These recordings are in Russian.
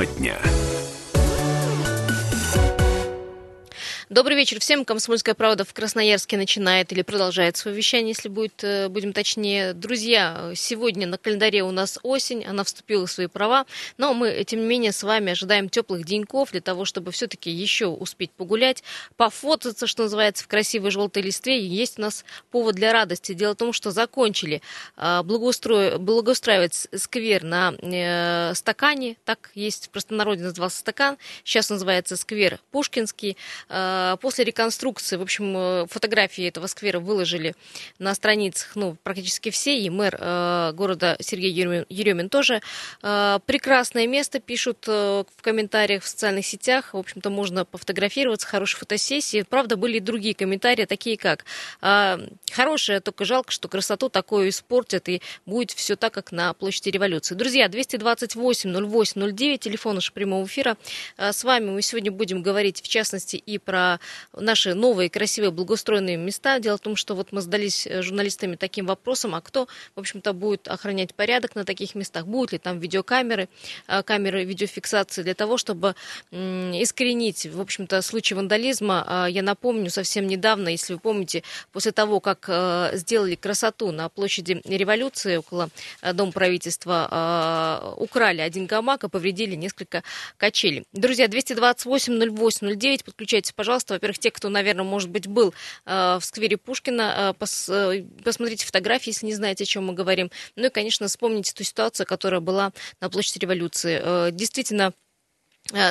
Тема дня. Добрый вечер всем. Комсомольская правда в Красноярске начинает или продолжает свое вещание, если будет, э, будем точнее. Друзья, сегодня на календаре у нас осень, она вступила в свои права, но мы, тем не менее, с вами ожидаем теплых деньков для того, чтобы все-таки еще успеть погулять, пофотаться, что называется, в красивой желтой листве. И есть у нас повод для радости. Дело в том, что закончили э, благоустро... благоустраивать сквер на э, стакане, так есть в простонародье назывался стакан, сейчас называется сквер Пушкинский а, после реконструкции, в общем, э, фотографии этого сквера выложили на страницах, ну, практически все, и мэр э, города Сергей Еремин тоже. Э, прекрасное место, пишут в комментариях в социальных сетях, в общем-то, можно пофотографироваться, хорошие фотосессии. Правда, были и другие комментарии, такие как «Хорошее, только жалко, что красоту такое испортят, и будет все так, как на площади революции». Друзья, 228 08 09, телефон нашего прямого эфира. С вами мы сегодня будем говорить, в частности, и про наши новые, красивые, благоустроенные места. Дело в том, что вот мы задались э, журналистами таким вопросом, а кто, в общем-то, будет охранять порядок на таких местах? Будут ли там видеокамеры, э, камеры видеофиксации для того, чтобы искоренить, в общем-то, случай вандализма? А, я напомню, совсем недавно, если вы помните, после того, как э, сделали красоту на площади революции около Дома правительства, украли один гамак и повредили несколько качелей. Друзья, 228 08 09, подключайтесь, пожалуйста, пожалуйста, во-первых, те, кто, наверное, может быть, был э, в сквере Пушкина, э, пос, э, посмотрите фотографии, если не знаете, о чем мы говорим. Ну и, конечно, вспомните ту ситуацию, которая была на площади революции. Э, действительно,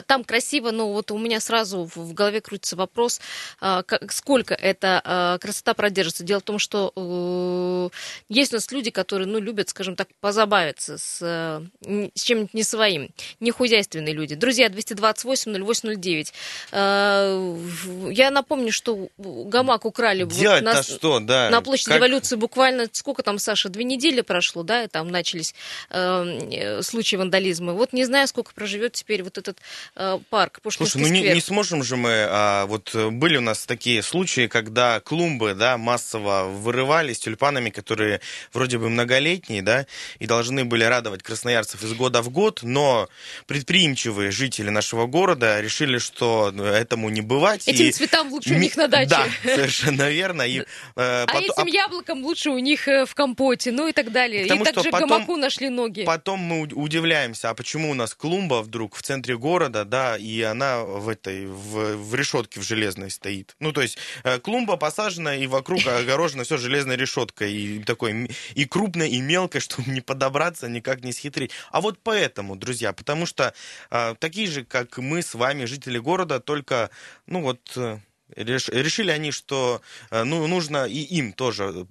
там красиво, но вот у меня сразу в голове крутится вопрос, э, сколько эта э, красота продержится. Дело в том, что есть у нас люди, которые, ну, любят, скажем так, позабавиться с, с чем-нибудь не своим, не хозяйственные люди. Друзья, 228-08-09. Я напомню, что гамак украли вот на, что, да. на площади как... революции буквально, сколько там, Саша, две недели прошло, да, и там начались э, случаи вандализма. Вот не знаю, сколько проживет теперь вот этот э, парк, Пушкинский Слушай, ну не, не сможем же мы, а, вот э, были у нас такие случаи, когда клумбы, да, массово вырывались тюльпанами, которые вроде бы многолетние, да, и должны были радовать красноярцев из года в год, но предприимчивые жители нашего города решили, что ну, этому не бывать. Этим и... цветам лучше у них на даче. Да, совершенно верно. И, э, а потом... этим а яблокам лучше у них э, в компоте, ну и так далее. Потому и также потом, гамаку нашли ноги. Потом мы удивляемся, а почему у нас клумба вдруг в центре города города, да, и она в этой, в, в решетке в железной стоит. Ну, то есть э, клумба посажена, и вокруг огорожено все железной решеткой, и такой, и крупной, и мелкой, чтобы не подобраться, никак не схитрить. А вот поэтому, друзья, потому что э, такие же, как мы с вами, жители города, только, ну вот, э, решили они, что э, ну, нужно и им тоже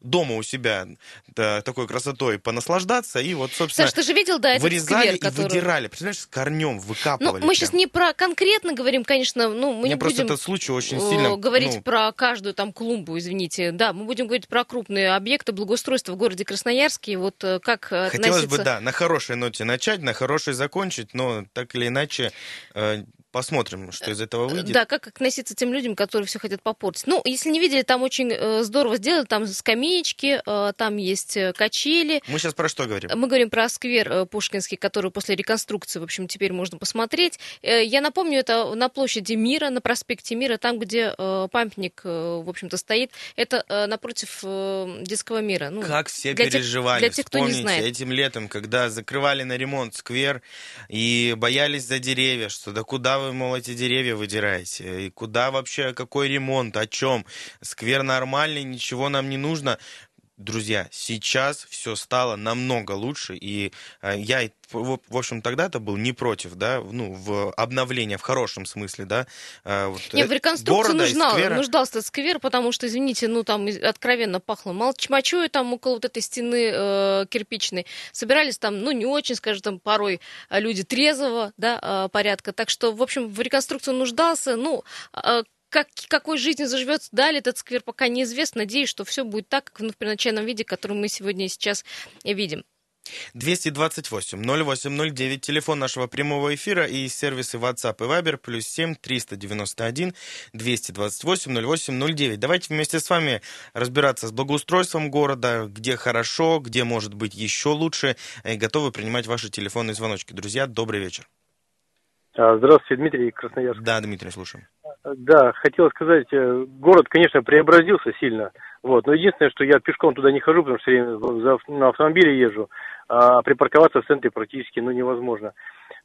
дома у себя да, такой красотой понаслаждаться. И вот, собственно, Саш, ты же видел, да, этот вырезали сквер, который... и выдирали. Представляешь, с корнем выкапывали. Ну, мы прям. сейчас не про конкретно говорим, конечно, ну, мы Мне не просто будем этот случай очень сильно... говорить ну... про каждую там клумбу, извините. Да, мы будем говорить про крупные объекты благоустройства в городе Красноярске. Вот э, как Хотелось относиться... бы, да, на хорошей ноте начать, на хорошей закончить, но так или иначе э, Посмотрим, что из этого выйдет. Да, как относиться к тем людям, которые все хотят попортить. Ну, если не видели, там очень э, здорово сделано, там скамеечки, э, там есть э, качели. Мы сейчас про что говорим? Мы говорим про сквер Пушкинский, который после реконструкции, в общем, теперь можно посмотреть. Я напомню, это на площади Мира, на проспекте Мира, там, где памятник, в общем-то, стоит. Это напротив детского мира. Ну, как все для переживали, тех, для тех, кто не знает. этим летом, когда закрывали на ремонт сквер и боялись за деревья, что да куда вы, мол, эти деревья выдираете? И куда вообще, какой ремонт, о чем? Сквер нормальный, ничего нам не нужно. Друзья, сейчас все стало намного лучше, и э, я, в, общем, тогда-то был не против, да, ну, в обновление, в хорошем смысле, да. Э, вот, не, в реконструкции нужна, сквера... нуждался сквер, потому что, извините, ну, там откровенно пахло мочой, там около вот этой стены э, кирпичной. Собирались там, ну, не очень, скажем, там порой люди трезвого, да, э, порядка. Так что, в общем, в реконструкцию нуждался, ну, э, как, какой жизнью заживет далее этот сквер, пока неизвестно. Надеюсь, что все будет так, как в первоначальном виде, который мы сегодня и сейчас видим. 228 0809, телефон нашего прямого эфира и сервисы WhatsApp и Viber, плюс 7 391 228 0809. Давайте вместе с вами разбираться с благоустройством города, где хорошо, где может быть еще лучше, и готовы принимать ваши телефонные звоночки. Друзья, добрый вечер. А, здравствуйте, Дмитрий Красноярск. Да, Дмитрий, слушаем. Да, хотел сказать, э, город, конечно, преобразился сильно, вот, но единственное, что я пешком туда не хожу, потому что все время на автомобиле езжу, а припарковаться в центре практически, ну, невозможно.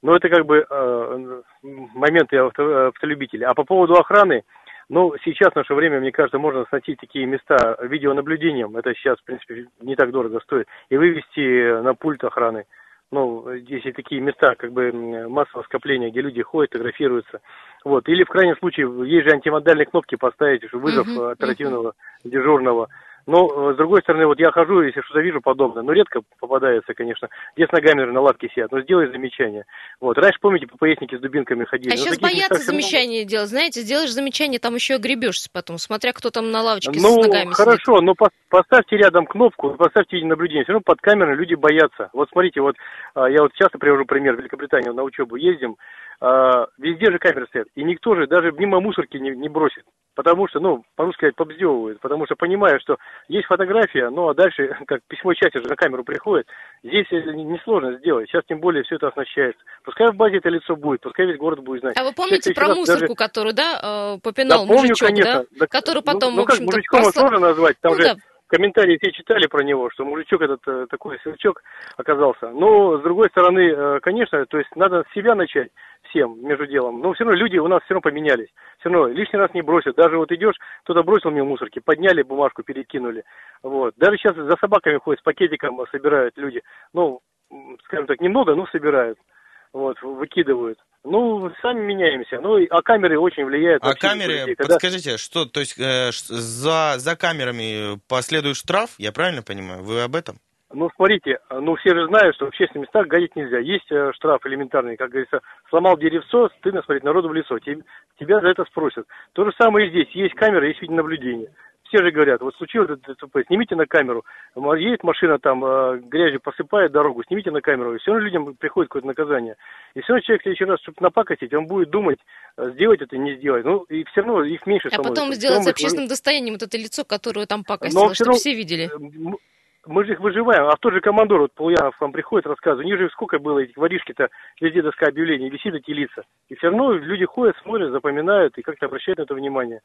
Но это как бы э, моменты авто, автолюбителя. А по поводу охраны, ну, сейчас в наше время, мне кажется, можно сносить такие места видеонаблюдением, это сейчас, в принципе, не так дорого стоит, и вывести на пульт охраны ну, если такие места, как бы массового скопления, где люди ходят, фотографируются. Вот. Или в крайнем случае, есть же антимодальные кнопки поставить, вызов uh-huh, оперативного uh-huh. дежурного. Но, э, с другой стороны, вот я хожу, если что-то вижу подобное, но редко попадается, конечно, где с ногами на лавке сидят, но сделай замечание. Вот, раньше, помните, по поясники с дубинками ходили. А сейчас боятся замечания много... делать, знаете, сделаешь замечание, там еще огребешься потом, смотря кто там на лавочке ну, с ногами хорошо, сидит. но по поставьте рядом кнопку, поставьте наблюдение, все равно под камерой люди боятся. Вот смотрите, вот а, я вот часто привожу пример, Великобритании на учебу ездим, а, везде же камеры стоят, и никто же даже мимо мусорки не, не бросит. Потому что, ну, по-русски сказать, побздевывают, потому что понимаю, что есть фотография, ну, а дальше, как письмо счастья же на камеру приходит, здесь несложно сделать, сейчас тем более все это оснащается. Пускай в базе это лицо будет, пускай весь город будет знать. А вы помните про мусорку, даже... которую, да, э, попинал да, помню, мужичок, конечно. да? Который ну, потом, ну, ну, в общем-то, мужичком просто... сложно назвать, там ну, же... Да комментарии все читали про него, что мужичок этот э, такой сверчок оказался. Но, с другой стороны, э, конечно, то есть надо с себя начать всем между делом. Но все равно люди у нас все равно поменялись. Все равно лишний раз не бросят. Даже вот идешь, кто-то бросил мне мусорки, подняли бумажку, перекинули. Вот. Даже сейчас за собаками ходят, с пакетиком собирают люди. Ну, скажем так, немного, но собирают. Вот, выкидывают. Ну, сами меняемся. Ну, а камеры очень влияют. А камеры, людей, когда... подскажите, что, то есть э, за, за камерами последует штраф, я правильно понимаю? Вы об этом? Ну, смотрите, ну, все же знают, что в общественных местах гадить нельзя. Есть э, штраф элементарный, как говорится, сломал деревцо, стыдно смотреть народу в лицо, тебя, тебя за это спросят. То же самое и здесь. Есть камера, есть видеонаблюдение все же говорят, вот случилось ДТП, снимите на камеру. Едет машина там, э, грязью посыпает дорогу, снимите на камеру. И все равно людям приходит какое-то наказание. И все равно человек в следующий раз, чтобы напакостить, он будет думать, э, сделать это, не сделать. Ну, и все равно их меньше А становится. потом сделать с общественным достоянием вот это лицо, которое там пакостило, чтобы все видели э, мы же их выживаем. А тот же командор, вот Полуянов к вам приходит, рассказывает, у них же сколько было этих воришки-то, везде доска объявлений, висит эти лица. И все равно люди ходят, смотрят, запоминают и как-то обращают на это внимание.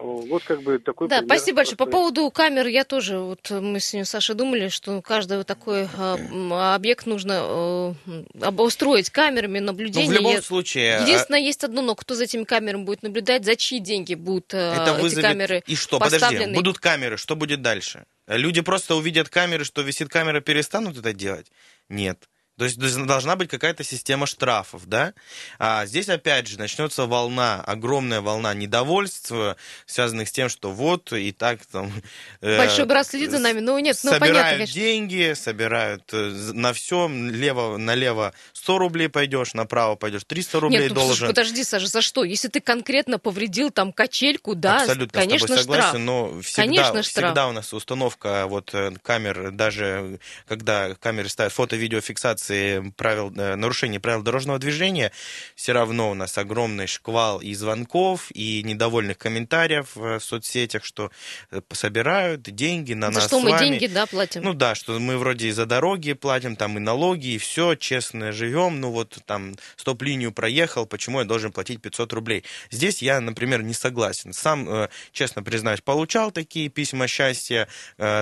Вот как бы такой Да, спасибо большое. По поводу камер я тоже, вот мы с Сашей думали, что каждый вот такой а, объект нужно э, обустроить камерами наблюдения. Ну, в любом случае... А Единственное, есть одно, но кто за этими камерами будет наблюдать, за чьи деньги будут э, Это эти вызовет... камеры И что, поставлены. подожди, будут камеры, что будет дальше? Люди просто увидят камеры, что висит камера, перестанут это делать? Нет. То есть должна быть какая-то система штрафов, да? А здесь опять же начнется волна, огромная волна недовольства, связанных с тем, что вот и так там... Э, Большой брат следит за нами, ну нет, ну собирают понятно, конечно. деньги, собирают э, на все, лево, налево 100 рублей пойдешь, направо пойдешь 300 рублей нет, ну, должен. Слушай, подожди, Саша, за что? Если ты конкретно повредил там качельку, да, Абсолютно конечно, с тобой согласен, штраф. но всегда, конечно, штраф. всегда у нас установка вот э, камер, даже когда камеры ставят фото-видеофиксации правил правил, э, нарушение правил дорожного движения, все равно у нас огромный шквал и звонков, и недовольных комментариев в соцсетях, что э, собирают деньги на за нас что мы вами. деньги, да, платим. Ну да, что мы вроде и за дороги платим, там и налоги, и все, честно живем, ну вот там стоп-линию проехал, почему я должен платить 500 рублей? Здесь я, например, не согласен. Сам, э, честно признаюсь, получал такие письма счастья,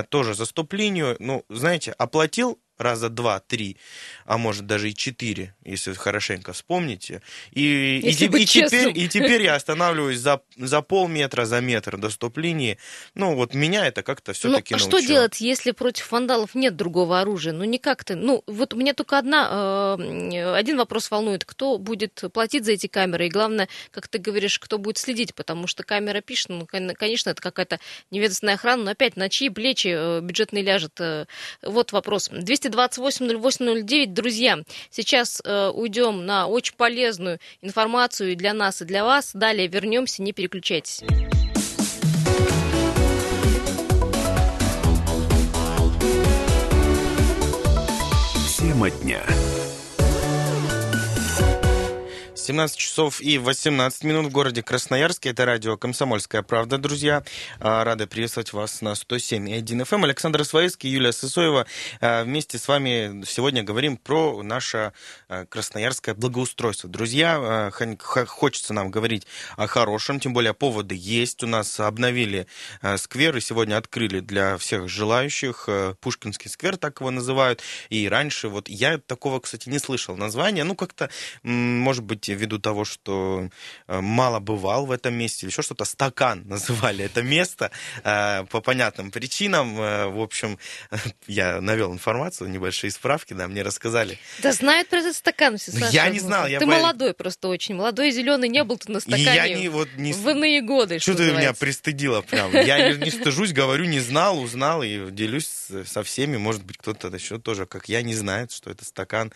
тоже за стоп-линию, ну, знаете, оплатил раза два, три, а может даже и четыре, если хорошенько вспомните. И, и, и, и, теперь, и теперь я останавливаюсь за, за полметра, за метр до стоп-линии. Ну, вот меня это как-то все-таки Ну, а что делать, если против вандалов нет другого оружия? Ну, никак ты. Ну, вот меня только одна, э, один вопрос волнует. Кто будет платить за эти камеры? И главное, как ты говоришь, кто будет следить? Потому что камера пишет, ну, конечно, это какая-то неведомственная охрана, но опять на чьи плечи э, бюджетный ляжет? Э, вот вопрос. 200 228 08 09. Друзья, сейчас э, уйдем на очень полезную информацию для нас, и для вас. Далее вернемся, не переключайтесь. Тема дня. 17 часов и 18 минут в городе Красноярске. Это радио «Комсомольская правда», друзья. А, рады приветствовать вас на 107.1 FM. Эм. Александр Своевский, Юлия Сысоева. А, вместе с вами сегодня говорим про наше а, красноярское благоустройство. Друзья, хочется нам говорить о хорошем, тем более поводы есть. У нас обновили сквер и сегодня открыли для всех желающих. Пушкинский сквер, так его называют. И раньше, вот я такого, кстати, не слышал названия. Ну, как-то, может быть, ввиду того, что э, мало бывал в этом месте, или еще что-то, стакан называли это место э, по понятным причинам. Э, в общем, я навел информацию, небольшие справки, да, мне рассказали. Да знает про этот стакан все, Саша. Я не знал. Я ты по... молодой просто очень, молодой, зеленый, не был ты на стакане я не, вот, не... в иные годы, что, что ты меня пристыдила прям. Я не стыжусь, говорю, не знал, узнал и делюсь со всеми. Может быть, кто-то еще тоже, как я, не знает, что это стакан.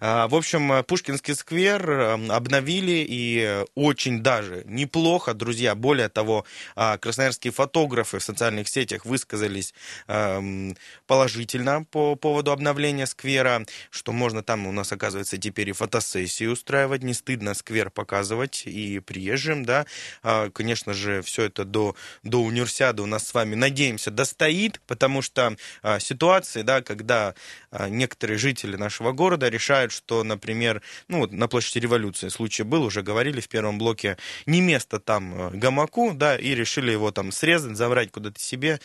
А, в общем, Пушкинский сквер обновили, и очень даже неплохо, друзья. Более того, а, красноярские фотографы в социальных сетях высказались положительно по поводу обновления сквера, что можно там у нас, оказывается, теперь и фотосессии устраивать, не стыдно сквер показывать и приезжим, да. А, конечно же, все это до, до универсиады у нас с вами, надеемся, достоит, потому что а, ситуации, да, когда некоторые жители нашего города решают, что, например, ну вот на площади революции случай был, уже говорили в первом блоке, не место там э, гамаку, да, и решили его там срезать, забрать куда-то себе.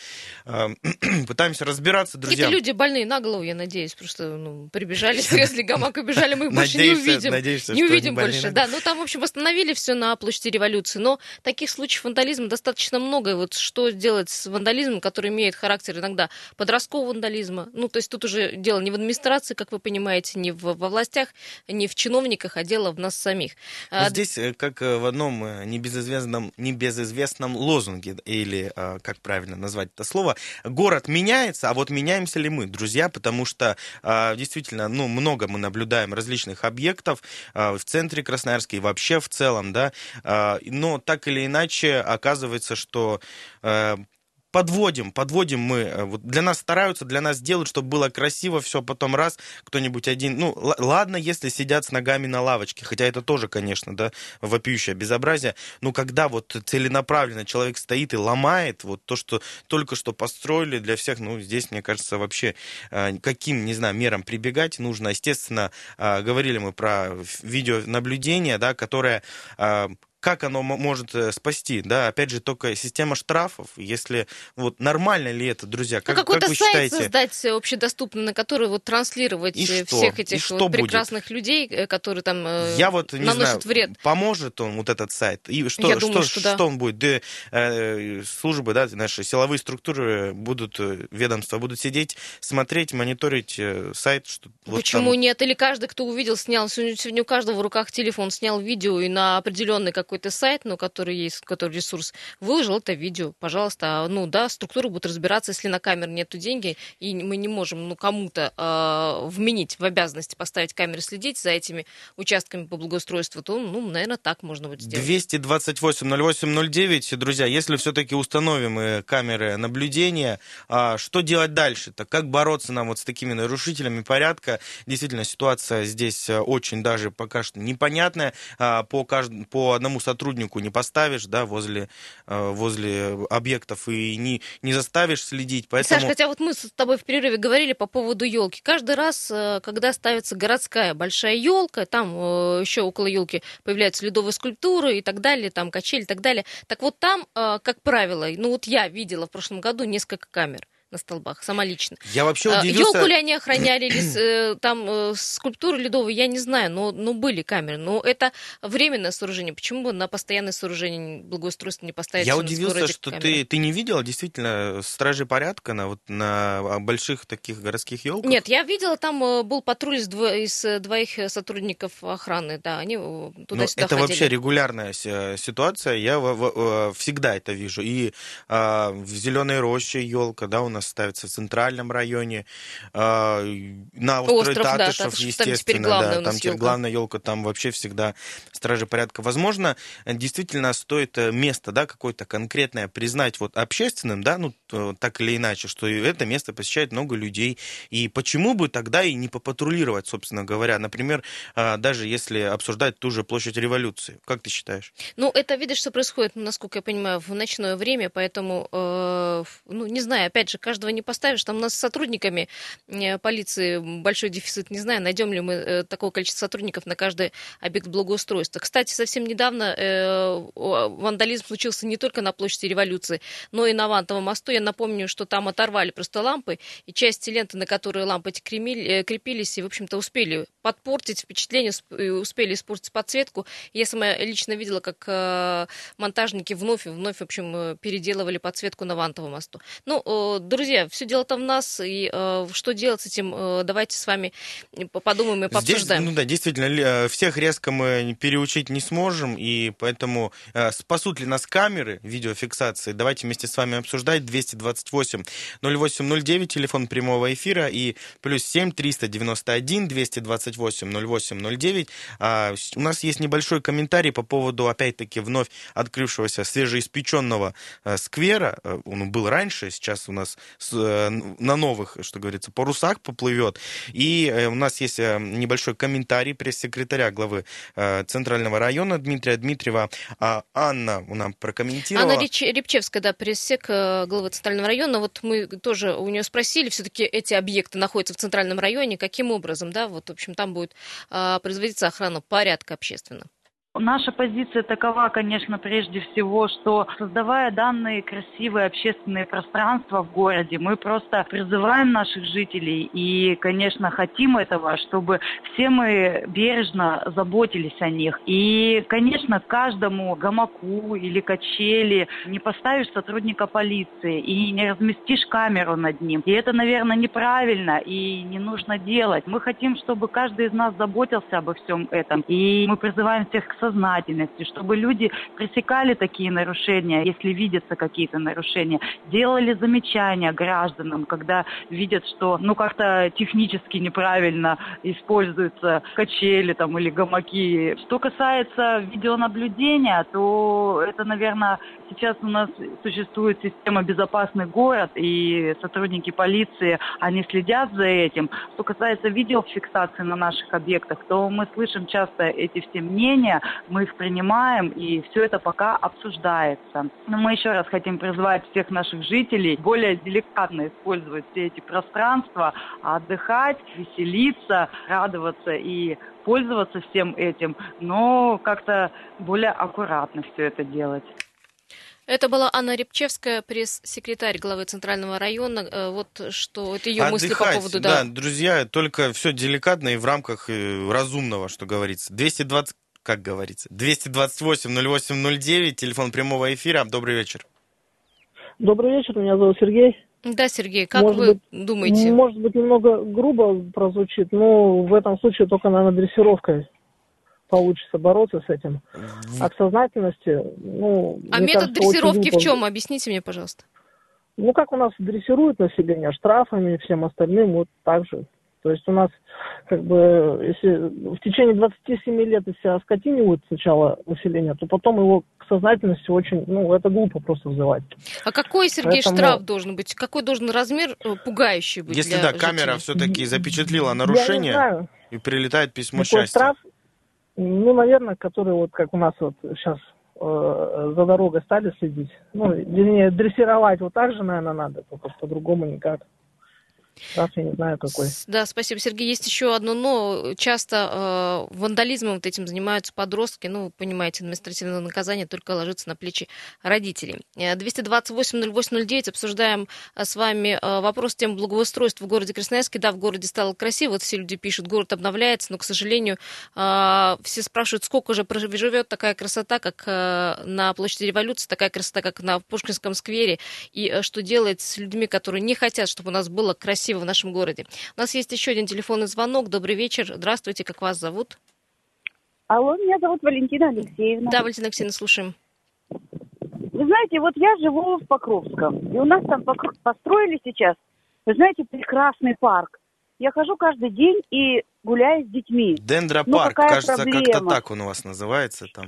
Э, пытаемся разбираться, друзья. Какие-то люди больные на голову, я надеюсь, просто ну, прибежали, срезали гамак, убежали, мы их больше не увидим. Надеешься, не увидим больше, да. Ну, там, в общем, восстановили все на площади революции, но таких случаев вандализма достаточно много. И вот что делать с вандализмом, который имеет характер иногда подросткового вандализма? Ну, то есть тут уже дело не в администрации, как вы понимаете, не в, во властях, не в чиновниках, а дело в нас самих. А, здесь, э, как э, в одном э, небезызвестном, небезызвестном лозунге, или как правильно назвать это слово, город меняется, а вот меняемся ли мы, друзья, потому что действительно, ну, много мы наблюдаем различных объектов в центре Красноярска и вообще в целом, да, но так или иначе оказывается, что подводим, подводим мы. Э, вот для нас стараются, для нас делают, чтобы было красиво, все, потом раз, кто-нибудь один. Ну, ладно, если сидят с ногами на лавочке, хотя это тоже, конечно, да, вопиющее безобразие. Но когда вот целенаправленно человек стоит и ломает вот то, что только что построили для всех, ну, здесь, мне кажется, вообще э, каким, не знаю, мерам прибегать нужно. Естественно, э, говорили мы про видеонаблюдение, да, которое как оно может э, спасти, да, опять же, только система штрафов, если, вот, нормально ли это, друзья, ну, как, ну, какой-то как вы сайт считаете? создать общедоступный, на который вот транслировать и э, что? всех этих и что вот будет? прекрасных людей, э, которые там Я вот, не наносят знаю, вред. поможет он, вот этот сайт, и что, Я что, думаю, что, что да. он будет? Да, э, службы, да, наши силовые структуры будут, ведомства будут сидеть, смотреть, мониторить сайт. Что, Почему вот там... нет? Или каждый, кто увидел, снял, сегодня у каждого в руках телефон, снял видео и на определенный какой-то сайт, ну, который есть, который ресурс, выложил это видео, пожалуйста. Ну да, структура будет разбираться, если на камеру нету деньги, и мы не можем ну, кому-то э, вменить в обязанности поставить камеры, следить за этими участками по благоустройству, то, ну, наверное, так можно будет сделать. 228-08-09, друзья, если все-таки установим камеры наблюдения, а что делать дальше-то? Как бороться нам вот с такими нарушителями порядка? Действительно, ситуация здесь э, очень даже пока что непонятная. А, по, каждому, по одному сотруднику не поставишь оставишь, да, возле, э, возле объектов и не, не заставишь следить. Поэтому... Саш, хотя вот мы с тобой в перерыве говорили по поводу елки. Каждый раз, э, когда ставится городская большая елка, там э, еще около елки появляются ледовые скульптуры и так далее, там качели и так далее. Так вот там, как правило, ну вот я видела в прошлом году несколько камер на столбах, сама лично. Я вообще а, удивился... Елку ли они охраняли, или э, там э, скульптуры ледовые, я не знаю, но, но были камеры. Но это временное сооружение. Почему бы на постоянное сооружение благоустройства не поставить Я удивился, что ты, ты не видела действительно стражи порядка на, вот, на больших таких городских елках? Нет, я видела, там э, был патруль из, дво, из двоих сотрудников охраны, да, они туда-сюда Это ходили. вообще регулярная ситуация, я в, в, всегда это вижу. И а, в Зеленой роще елка, да, у нас нас ставится в центральном районе, э, на острове Остров, Татышев, да, естественно. Там главная, да, там теперь главная елка, там вообще всегда стражи порядка. Возможно, действительно стоит место, да, какое-то конкретное признать вот общественным, да, ну, так или иначе, что это место посещает много людей. И почему бы тогда и не попатрулировать, собственно говоря, например, даже если обсуждать ту же площадь революции. Как ты считаешь? Ну, это, видишь, что происходит, насколько я понимаю, в ночное время, поэтому, э, ну, не знаю, опять же, каждого не поставишь. Там у нас с сотрудниками э, полиции большой дефицит, не знаю, найдем ли мы э, такое количество сотрудников на каждый объект благоустройства. Кстати, совсем недавно э, вандализм случился не только на площади революции, но и на Вантовом мосту. Я напомню, что там оторвали просто лампы, и части ленты, на которые лампы эти крепились, и, в общем-то, успели подпортить впечатление, успели испортить подсветку. Я сама лично видела, как монтажники вновь и вновь, в общем, переделывали подсветку на Вантовом мосту. Ну, э, друзья, все дело-то в нас, и что делать с этим, давайте с вами подумаем и пообсуждаем. Здесь, ну да, действительно, всех резко мы переучить не сможем, и поэтому спасут ли нас камеры видеофиксации, давайте вместе с вами обсуждать. 228 0809, телефон прямого эфира, и плюс 7 391 228 0809. А, у нас есть небольшой комментарий по поводу, опять-таки, вновь открывшегося свежеиспеченного э, сквера. Э, он был раньше, сейчас у нас э, на новых, что говорится, парусах поплывет. И у нас есть небольшой комментарий пресс-секретаря главы Центрального района Дмитрия Дмитриева. А Анна у нас прокомментировала. Анна Репчевская, да, пресс-сек главы Центрального района. Вот мы тоже у нее спросили, все-таки эти объекты находятся в Центральном районе, каким образом, да, вот, в общем, там будет производиться охрана порядка общественно. Наша позиция такова, конечно, прежде всего, что создавая данные красивые общественные пространства в городе, мы просто призываем наших жителей и, конечно, хотим этого, чтобы все мы бережно заботились о них. И, конечно, каждому гамаку или качели не поставишь сотрудника полиции и не разместишь камеру над ним. И это, наверное, неправильно и не нужно делать. Мы хотим, чтобы каждый из нас заботился обо всем этом. И мы призываем всех к сознательности, чтобы люди пресекали такие нарушения, если видятся какие-то нарушения, делали замечания гражданам, когда видят, что ну как-то технически неправильно используются качели там или гамаки. Что касается видеонаблюдения, то это, наверное, сейчас у нас существует система «Безопасный город», и сотрудники полиции, они следят за этим. Что касается видеофиксации на наших объектах, то мы слышим часто эти все мнения, мы их принимаем, и все это пока обсуждается. Но мы еще раз хотим призвать всех наших жителей более деликатно использовать все эти пространства, отдыхать, веселиться, радоваться и пользоваться всем этим, но как-то более аккуратно все это делать. Это была Анна Репчевская, пресс-секретарь главы Центрального района. Э, вот что это ее Отдыхать, мысли по поводу... Да. да, друзья, только все деликатно и в рамках э, разумного, что говорится. 220, как говорится, 228-08-09, телефон прямого эфира. Добрый вечер. Добрый вечер, меня зовут Сергей. Да, Сергей, как может вы быть, думаете? Может быть, немного грубо прозвучит, но в этом случае только, наверное, дрессировкой получится бороться с этим. А к сознательности, ну... А метод кажется, дрессировки в чем? Объясните мне, пожалуйста. Ну, как у нас дрессируют население штрафами и всем остальным, вот так же. То есть у нас, как бы, если в течение 27 лет если оскотинивают сначала население, то потом его к сознательности очень, ну, это глупо просто вызывать. А какой, Сергей, Поэтому... штраф должен быть? Какой должен размер э, пугающий быть Если, да, жителей? камера все-таки запечатлила нарушение и прилетает письмо Какой счастья. штраф? Ну, наверное, который вот как у нас вот сейчас э, за дорогой стали следить. Ну, вернее, дрессировать вот так же, наверное, надо, только по-другому никак. Штраф я не знаю какой. Да, спасибо, Сергей. Есть еще одно но. Часто э, вандализмом вот этим занимаются подростки. Ну, вы понимаете, административное наказание только ложится на плечи родителей. 228-08-09 э, обсуждаем э, с вами э, вопрос тем благоустройства в городе Красноярске. Да, в городе стало красиво, вот все люди пишут, город обновляется, но, к сожалению, э, все спрашивают, сколько же живет такая красота, как э, на площади революции, такая красота, как на Пушкинском сквере, и э, что делать с людьми, которые не хотят, чтобы у нас было красиво красиво в нашем городе. У нас есть еще один телефонный звонок. Добрый вечер. Здравствуйте, как вас зовут? Алло, меня зовут Валентина Алексеевна. Да, Валентина Алексеевна, слушаем. Вы знаете, вот я живу в Покровском, и у нас там построили сейчас, вы знаете, прекрасный парк. Я хожу каждый день и гуляю с детьми. Дендропарк, какая кажется, как-то так он у вас называется там.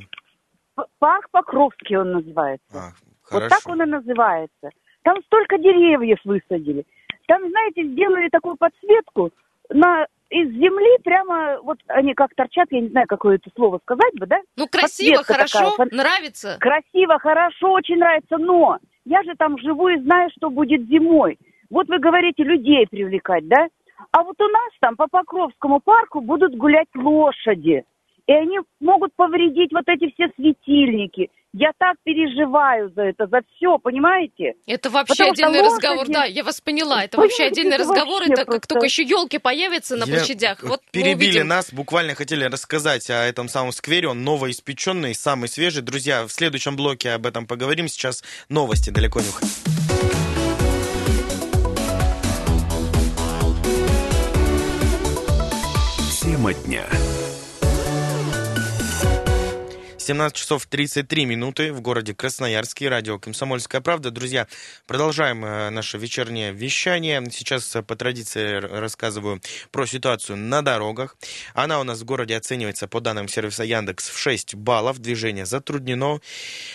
Парк Покровский он называется. А, Вот хорошо. так он и называется. Там столько деревьев высадили. Там, знаете, сделали такую подсветку на из земли прямо, вот они как торчат, я не знаю, какое это слово сказать бы, да? Ну, красиво, Подсветка хорошо, такая, нравится. Красиво, хорошо, очень нравится, но я же там живу и знаю, что будет зимой. Вот вы говорите, людей привлекать, да? А вот у нас там по Покровскому парку будут гулять лошади. И они могут повредить вот эти все светильники. Я так переживаю за это, за все, понимаете? Это вообще Потому отдельный разговор. лошади- Да, я вас поняла. Это Понимаете, вообще отдельный это разговор. вообще Это как просто- только еще елки появятся на Я- площадях. Вот Перебили нас, буквально хотели рассказать о этом самом сквере. Он новоиспеченный, самый свежий. Друзья, в следующем блоке об этом поговорим. Сейчас новости, далеко не уходите. Тема дня. 17 часов 33 минуты в городе Красноярске. Радио «Комсомольская правда». Друзья, продолжаем э, наше вечернее вещание. Сейчас э, по традиции рассказываю про ситуацию на дорогах. Она у нас в городе оценивается по данным сервиса Яндекс в 6 баллов. Движение затруднено.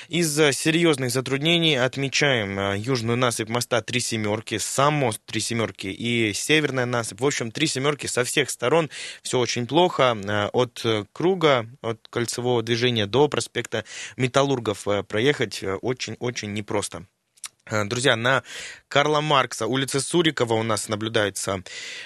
Из э, серьезных затруднений отмечаем южную насыпь моста «Три семерки», сам мост «Три семерки» и северная насыпь. В общем, «Три семерки» со всех сторон. Все очень плохо. От круга, от кольцевого движения до проспекта Металлургов э, проехать э, очень-очень непросто. Э, Друзья, на Карла Маркса, улице Сурикова у нас наблюдается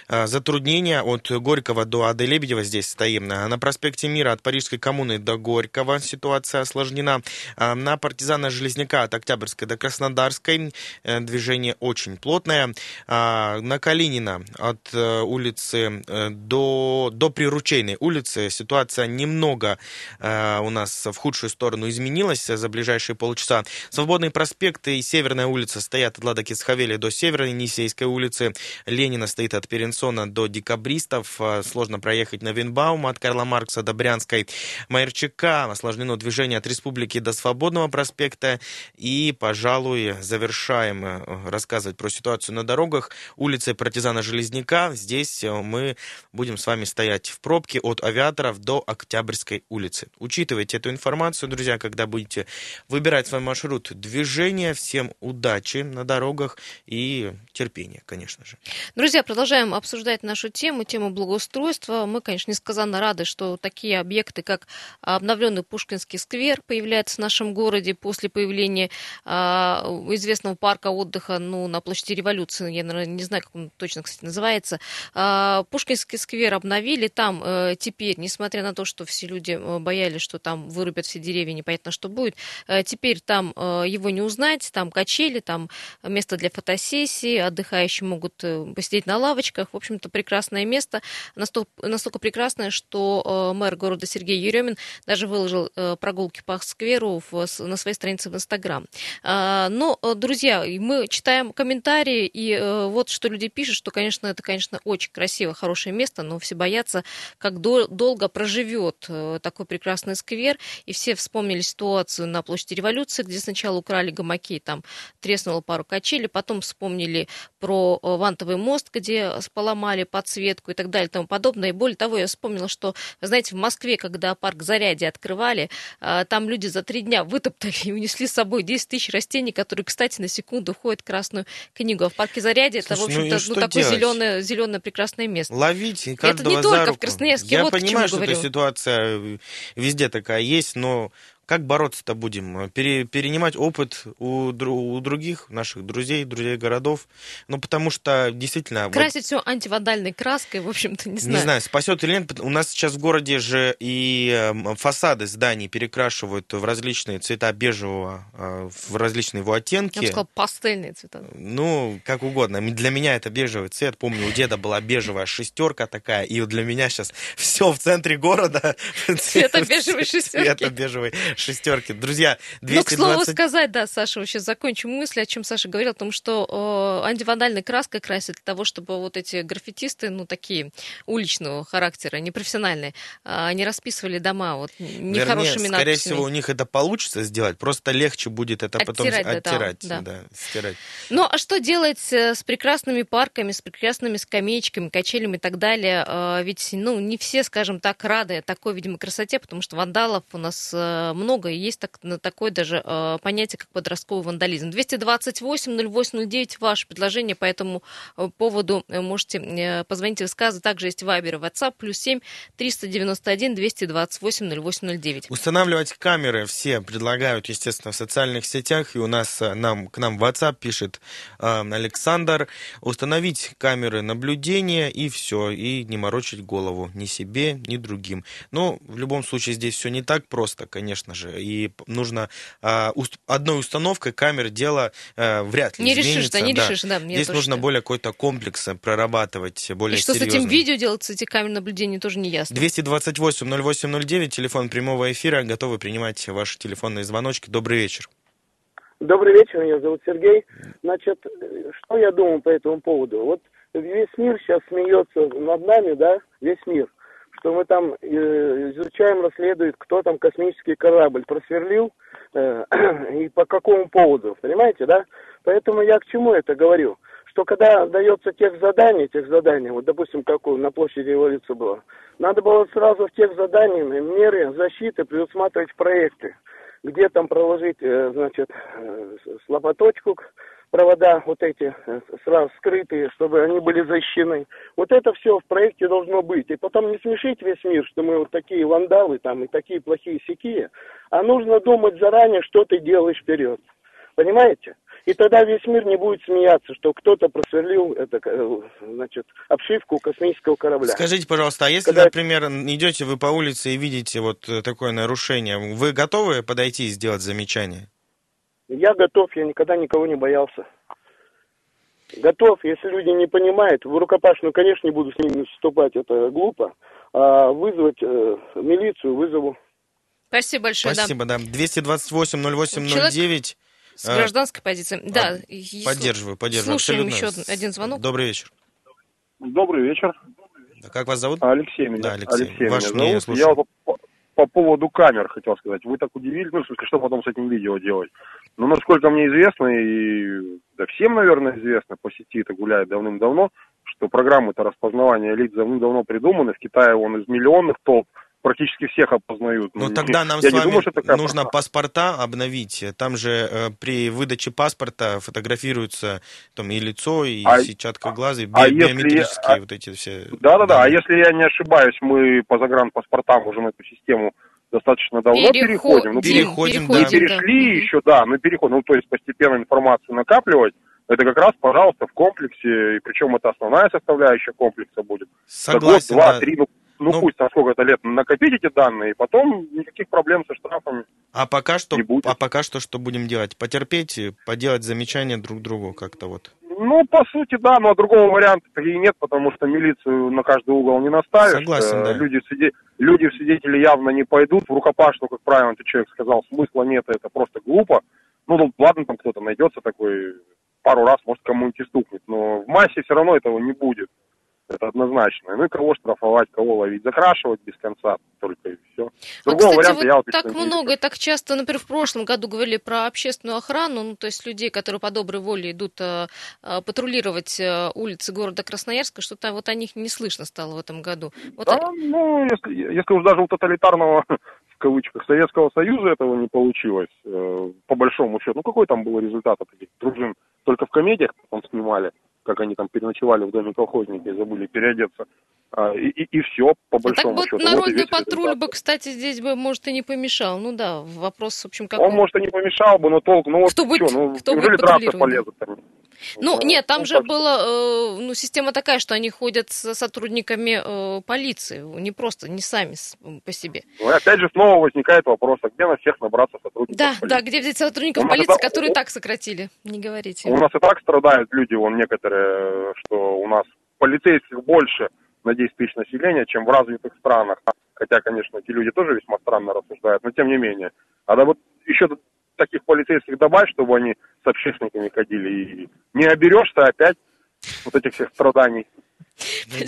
э, затруднение от Горького до Ады Лебедева здесь стоим. На проспекте Мира от Парижской коммуны до Горького ситуация осложнена. Э, На партизана Железняка от Октябрьской до Краснодарской движение очень плотное. На Калинина от улицы до, до Приручейной улицы ситуация немного у нас в худшую сторону изменилась за ближайшие полчаса. Свободные проспекты и Северная улица стоят от Лада Кисхавели до Северной Енисейской улицы. Ленина стоит от Перенсона до Декабристов. Э, Сложно проехать на Винбаума от Карла Маркса до Брянской. Майерчака осложнено движение от Республики до Свободного проспекта. И, пожалуй, завершаем э, рассказывать про ситуацию на дорогах. Улица Партизана Железняка. Здесь э, мы будем с вами стоять в пробке от Авиаторов до Октябрьской улицы. Учитывайте эту информацию, друзья, когда будете выбирать свой маршрут движения. Всем удачи на дорогах и терпения, конечно же. Друзья, продолжаем обсуждать нашу тему, тему благоустройства. Мы, конечно, несказанно рады, что такие объекты, как обновленный Пушкинский сквер, появляются в нашем городе после появления а, известного парка отдыха ну, на площади Революции. Я, наверное, не знаю, как он точно, кстати, называется. А, Пушкинский сквер обновили. Там э, теперь, несмотря на то, что все люди э, боялись, что там вырубят все деревья, непонятно, что будет, э, теперь там его не узнать, там качели, там место для фотосессии, отдыхающие могут э, посидеть на лавочках. В общем-то, прекрасное место. Настолько, настолько прекрасное, что э, мэр города Сергей Еремин даже выложил э, прогулки по скверу в, на своей странице в Инстаграм. А, Но, друзья, мы читаем комментарии, и вот что люди пишут, что, конечно, это, конечно, очень красиво, хорошее место, но все боятся, как дол- долго проживет такой прекрасный сквер. И все вспомнили ситуацию на площади революции, где сначала украли гамаки, там треснуло пару качелей, потом вспомнили про э, вантовый мост, где поломали подсветку и так далее и тому подобное. И более того, я вспомнила, что, знаете, в Москве, когда парк Зарядье открывали, э, там люди за три дня вытоптали и унесли с собой 10 тысяч растений, которые, кстати, на секунду входят в Красную книгу. А в парке Зарядье это, в ну общем-то, что ну, такое зеленое, зеленое прекрасное место. Ловить и Это каждого не за только в руку. Красноярске, Я вот понимаю, что эта ситуация э, везде такая есть, но как бороться-то будем? Пере- перенимать опыт у, у других наших друзей, друзей городов? Ну, потому что действительно... вот- Красить все антивандальной краской, в общем-то, не знаю. Не знаю, спасет или нет. У нас сейчас в городе же и эм, фасады зданий перекрашивают в различные цвета бежевого, э, в различные его оттенки. Я бы сказала, пастельные цвета. Ну, как угодно. Для меня это бежевый цвет. Помню, у деда была бежевая шестерка такая, и вот для меня сейчас все в центре города. Цвета бежевой шестерки. Цвета бежевой шестерки. Друзья, Ну, к слову 220... сказать, да, Саша, вообще закончу мысль, о чем Саша говорил, о том, что э, антивандальной краской красят для того, чтобы вот эти граффитисты, ну, такие уличного характера, непрофессиональные, э, не расписывали дома вот нехорошими Вернее, скорее надписями. всего, у них это получится сделать, просто легче будет это потом Оттирать, да, да, оттирать, да. да, стирать. Ну, а что делать э, с прекрасными парками, с прекрасными скамеечками, качелями и так далее? Э, Ведь, ну, не все, скажем так, рады такой, видимо, красоте, потому что вандалов у нас э, много, и есть так, такое даже э, понятие, как подростковый вандализм. 228-08-09, ваше предложение по этому э, поводу э, можете э, позвонить и высказывать. Также есть Вайбер и WhatsApp, плюс 7 391 228 0809. Устанавливать камеры все предлагают, естественно, в социальных сетях. И у нас э, нам, к нам в WhatsApp пишет э, Александр. Установить камеры наблюдения и все. И не морочить голову ни себе, ни другим. Но в любом случае здесь все не так просто, конечно же. И нужно э, уст- одной установкой камер дело э, вряд ли Не решишь, изменится. да, не решишь, да. мне Здесь нужно так. более какой-то комплекс э, прорабатывать, более И что с серьезный. этим видео делать, с этих камер наблюдения, тоже не ясно. 228 0809, телефон прямого эфира. Готовы принимать ваши телефонные звоночки. Добрый вечер. Добрый вечер, меня зовут Сергей. Значит, э, что я думаю по этому поводу? Вот весь мир сейчас смеется над нами, да, весь мир, что мы там э, изучаем, расследуем, кто там космический корабль просверлил э, и по какому поводу, понимаете, да? Поэтому я к чему это говорю? Что когда дается тех задание, тех заданий, вот допустим, как на площади революции было, надо было сразу в тех заданиях меры защиты предусматривать проекты где там проложить, э, значит, слаботочку, провода вот эти э, сразу скрытые, чтобы они были защищены. Вот это все в проекте должно быть. И потом не смешить весь мир, что мы вот такие вандалы там и такие плохие сякие, а нужно думать заранее, что ты делаешь вперед. Понимаете? И тогда весь мир не будет смеяться, что кто-то просверлил это, э, значит, обшивку космического корабля. Скажите, пожалуйста, а если, Когда- например, идете вы по улице и видите вот э, такое нарушение, вы готовы подойти и сделать замечание? Я готов, я никогда никого не боялся. Готов, если люди не понимают, в рукопашную, конечно, не буду с ними вступать, это глупо. А вызвать э, милицию вызову. Спасибо большое, да. Спасибо, да. 228 0809. С А, гражданской позиции. Да, и- Поддерживаю, поддерживаю. Слушаем абсолютно. еще один- звонок. Добрый вечер. Добрый вечер. Да, Как вас зовут? Алексей меня, Да, Алексей. Алексей Ваше меня мнение зовут. слушаю. Я по, по поводу камер хотел сказать. Вы так удивили, ну, что потом с этим видео делать? Ну, насколько мне известно, и да всем, наверное, известно, по сети это гуляет давным-давно, что программы-то распознавания лиц давным-давно придуманы. В Китае он из миллионных толп практически всех опознают. Ну не- тогда нам я с вами думаю, нужно программа. паспорта обновить. Там же э, при выдаче паспорта фотографируется там и лицо, и А- сетчатка глаза, и а би- если- биометрические а- вот эти все. Да-да-да, а если я не ошибаюсь, мы по загранпаспортам уже на эту систему достаточно давно Переход- переходим. Ну, переходим, да. перешли еще, да, мы переходим. Ну, то есть постепенно информацию накапливать. Это как раз, пожалуйста, в комплексе, и причем это основная составляющая комплекса будет. За год, Согласен, два, да. три, ну, ну, Ну- пусть на сколько-то лет накопить эти данные, и потом никаких проблем со штрафами. А пока что, Не будет. а пока что что будем делать? Потерпеть, и поделать замечания друг другу как-то вот. Ну, по сути, да, но другого варианта и нет, потому что милицию на каждый угол не наставишь. Согласен, Э, да. Люди, свиде- люди в свидетели явно не пойдут. В рукопашную, как правильно ты человек сказал, смысла нет, это просто глупо. Ну, ну, ладно, там кто-то найдется такой, пару раз, может, кому-нибудь и стукнет. Но в массе все равно этого не будет. Это однозначно. Ну и кого штрафовать, кого ловить, закрашивать без конца только и все. А, Другого кстати, варианта вот я вот так много и так часто, например, в прошлом году говорили про общественную охрану, ну, то есть людей, которые по доброй воле идут э, э, патрулировать э, улицы города Красноярска, что-то вот о них не слышно стало в этом году. Вот Да, ну, если, если уж даже у тоталитарного, в кавычках, Советского Союза этого не получилось, э, по большому счету, ну какой там был результат от этих дружин? Только в комедиях потом снимали, как они там переночевали в доме колхозника и забыли переодеться. А, и, и, и все, по так большому бы счету. Вот народный весь патруль результат. бы, кстати, здесь бы, может, и не помешал. Ну да, вопрос, в общем, как... Он, может, и не помешал бы, но толк, ну вот Кто будет- чё, ну, кто неужели будет полезут они? Ну, Да. нет, там Ну, же так была, э, ну, система такая, что они ходят с сотрудниками э, полиции, не просто, не сами с- по себе. Ну, и опять же, снова возникает вопрос, а где на всех набраться сотрудников Да, полиции? да, где взять сотрудников У полиции, это- которые так сократили, не говорите. У нас и так страдают люди, вон некоторые, что у нас полицейских больше на 10 тысяч населения, чем в развитых странах. Хотя, конечно, эти люди тоже весьма странно рассуждают, но тем не менее. А да вот еще таких полицейских добавь, чтобы они с общественниками ходили. И не оберешься опять вот этих всех страданий.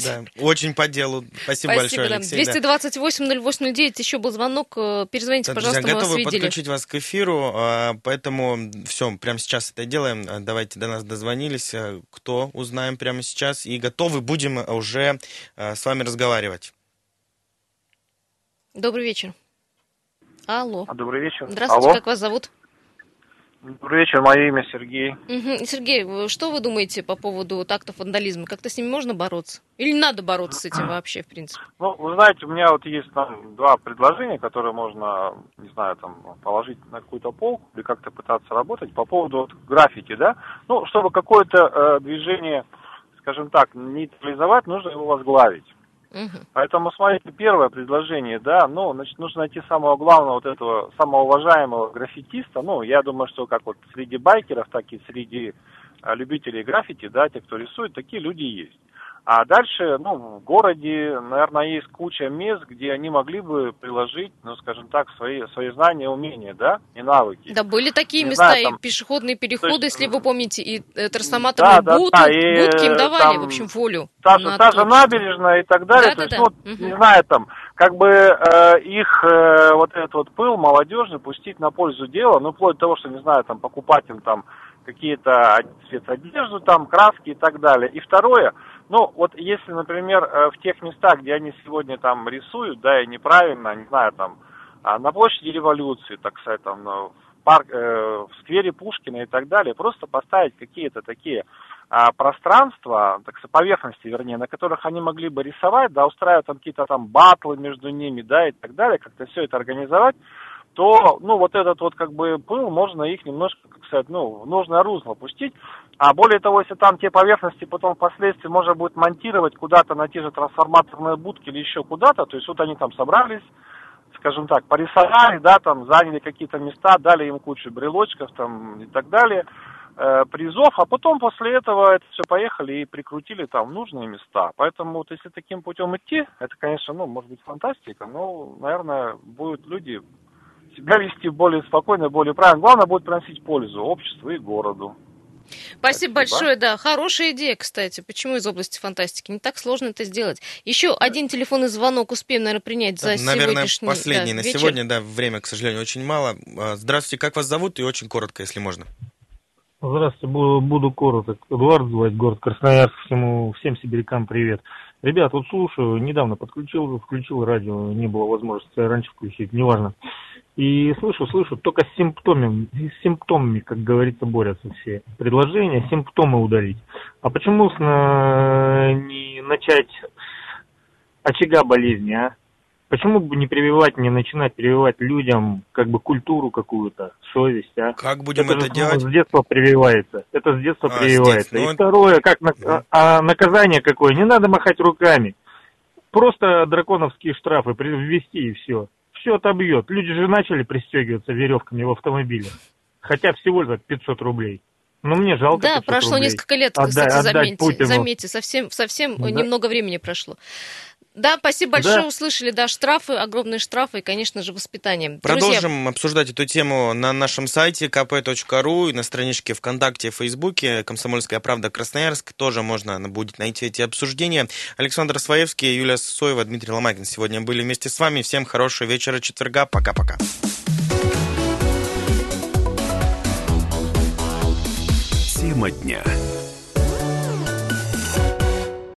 Да, очень по делу. Спасибо, Спасибо большое, да. Алексей. да. 228 08 еще был звонок. э, Перезвоните, Да, пожалуйста, друзья, мы вас готовы видели. подключить вас к эфиру, а, поэтому все, прямо сейчас это делаем. А, Давайте до нас дозвонились. А, Кто узнаем прямо сейчас. И готовы будем уже а, с вами разговаривать. Добрый вечер. Алло. Добрый вечер. Здравствуйте, Алло. как вас зовут? Добрый вечер, мое имя Сергей. Мгм. Сергей, что вы думаете по поводу вот актов вандализма? Как-то с ними можно бороться? Или надо бороться с этим вообще, в принципе? Ну, вы знаете, у меня вот есть там два предложения, которые можно, не знаю, там, положить на какую-то полку или как-то пытаться работать по поводу вот граффити, да? Ну, чтобы какое-то э, движение, скажем так, нейтрализовать, нужно его возглавить. Мгм. Поэтому, смотрите, первое предложение, да, ну, значит, нужно найти самого главного вот этого, самого уважаемого граффитиста, ну, я думаю, что как вот среди байкеров, так и среди а, любителей граффити, да, те, кто рисует, такие люди есть. А дальше, ну, в городе, наверное, есть куча мест, где они могли бы приложить, ну, скажем так, свои, свои знания, умения, да, и навыки. Да, были такие Не места, знаю, и там- пешеходные переходы, То есть, если вы помните, и э, трансформаторные да, да, будки, да, и, будки им давали, там в общем, волю. та же, на та же набережная и так далее. Да, то да, есть, да. ну, Мгм. не знаю, там, как бы э, их э, вот этот вот пыл молодежный пустить на пользу дела, ну, вплоть до того, что, не знаю, там, покупать им там какие-то од- спецодежду, там, краски и так далее. И второе, ну, вот если, например, э, в тех местах, где они сегодня там рисуют, да, и неправильно, не знаю, там, а, на площади революции, так сказать, там, ну, в, парк, э, в сквере Пушкина и так далее, просто поставить какие-то такие а, пространства, так сказать, поверхности, вернее, на которых они могли бы рисовать, да, устраивать там какие-то там батлы между ними, да, и так далее, как-то все это организовать, то, ну, вот этот вот, как бы, пыл можно их немножко, как сказать, ну, в нужное русло пустить. А более того, если там те поверхности потом впоследствии можно будет монтировать куда-то на те же трансформаторные будки или еще куда-то, то есть вот они там собрались, скажем так, порисовали, да, там, заняли какие-то места, дали им кучу брелочков там и так далее, э, призов, а потом после этого это все поехали и прикрутили там в нужные места. Поэтому вот если таким путем идти, это, конечно, ну, может быть, фантастика, но, наверное, будут люди себя вести более спокойно, более правильно. Главное будет приносить пользу обществу и городу. Спасибо Спасибо. большое, да. Хорошая идея, кстати. Почему из области фантастики? Не так сложно это сделать. Еще один телефонный звонок успеем, наверное, принять за Наверное, сегодняшний последний да, на вечер. сегодня, да, время, к сожалению, очень мало. А, Здравствуйте, как вас зовут? И очень коротко, если можно. Здравствуйте, буду, буду короток. Эдуард звать, город Красноярск. Всему, всем сибирякам привет. Ребят, вот слушаю, недавно подключил, включил радио, не было возможности раньше включить, неважно. И слышу, слышу, только с симптомами, с симптомами, как говорится, борются все. Предложения, симптомы удалить. А почему с, на- не начать с очага болезни, а? Почему бы не прививать, не начинать прививать людям как бы культуру какую-то, совесть, а? Как будем это это же делать? с детства прививается. Это с детства А, с прививается. детства. Ну, И второе, как на- а наказание какое? Не надо махать руками. Просто драконовские штрафы ввести и все. Все отобьет. Люди же начали пристегиваться веревками в автомобиле. Хотя всего за 500 рублей. Но мне жалко Да, 500 прошло рублей. несколько лет, Отдай- кстати, отдать заметьте. Путину. Заметьте, совсем, совсем Да. немного времени прошло. Да, спасибо большое, Да. услышали, да, штрафы, огромные штрафы и, конечно же, воспитание. Друзья, Продолжим обсуждать эту тему на нашем сайте kp.ru и на страничке ВКонтакте и Фейсбуке «Комсомольская правда Красноярск». Тоже можно будет найти эти обсуждения. Александр Своевский, Юлия Сосоева, Дмитрий Ломакин сегодня были вместе с вами. Всем хорошего вечера четверга. Пока-пока. Тема дня.